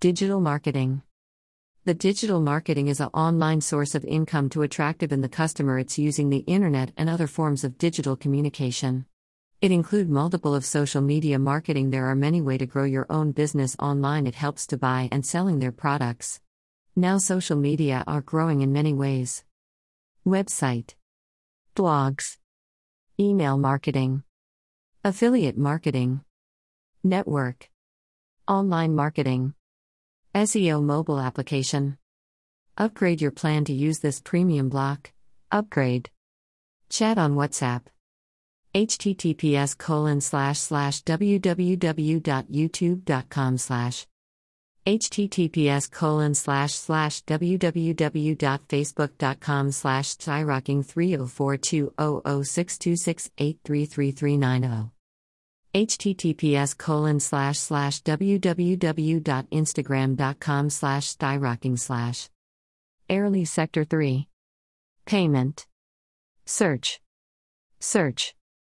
Digital marketing. The digital marketing is an online source of income to attractive in the customer it's using the internet and other forms of digital communication. It include multiple of social media marketing there are many way to grow your own business online it helps to buy and selling their products. Now social media are growing in many ways. Website Blogs Email marketing Affiliate marketing Network Online marketing SEO mobile application. Upgrade your plan to use this premium block. Upgrade. Chat on WhatsApp. https colon slash slash www.youtube.com slash https colon slash slash www.facebook.com slash skyrocking 304200626833390 https colon slash slash www.instagram.com slash skyrocking slash. Airly Sector 3 Payment. Search. Search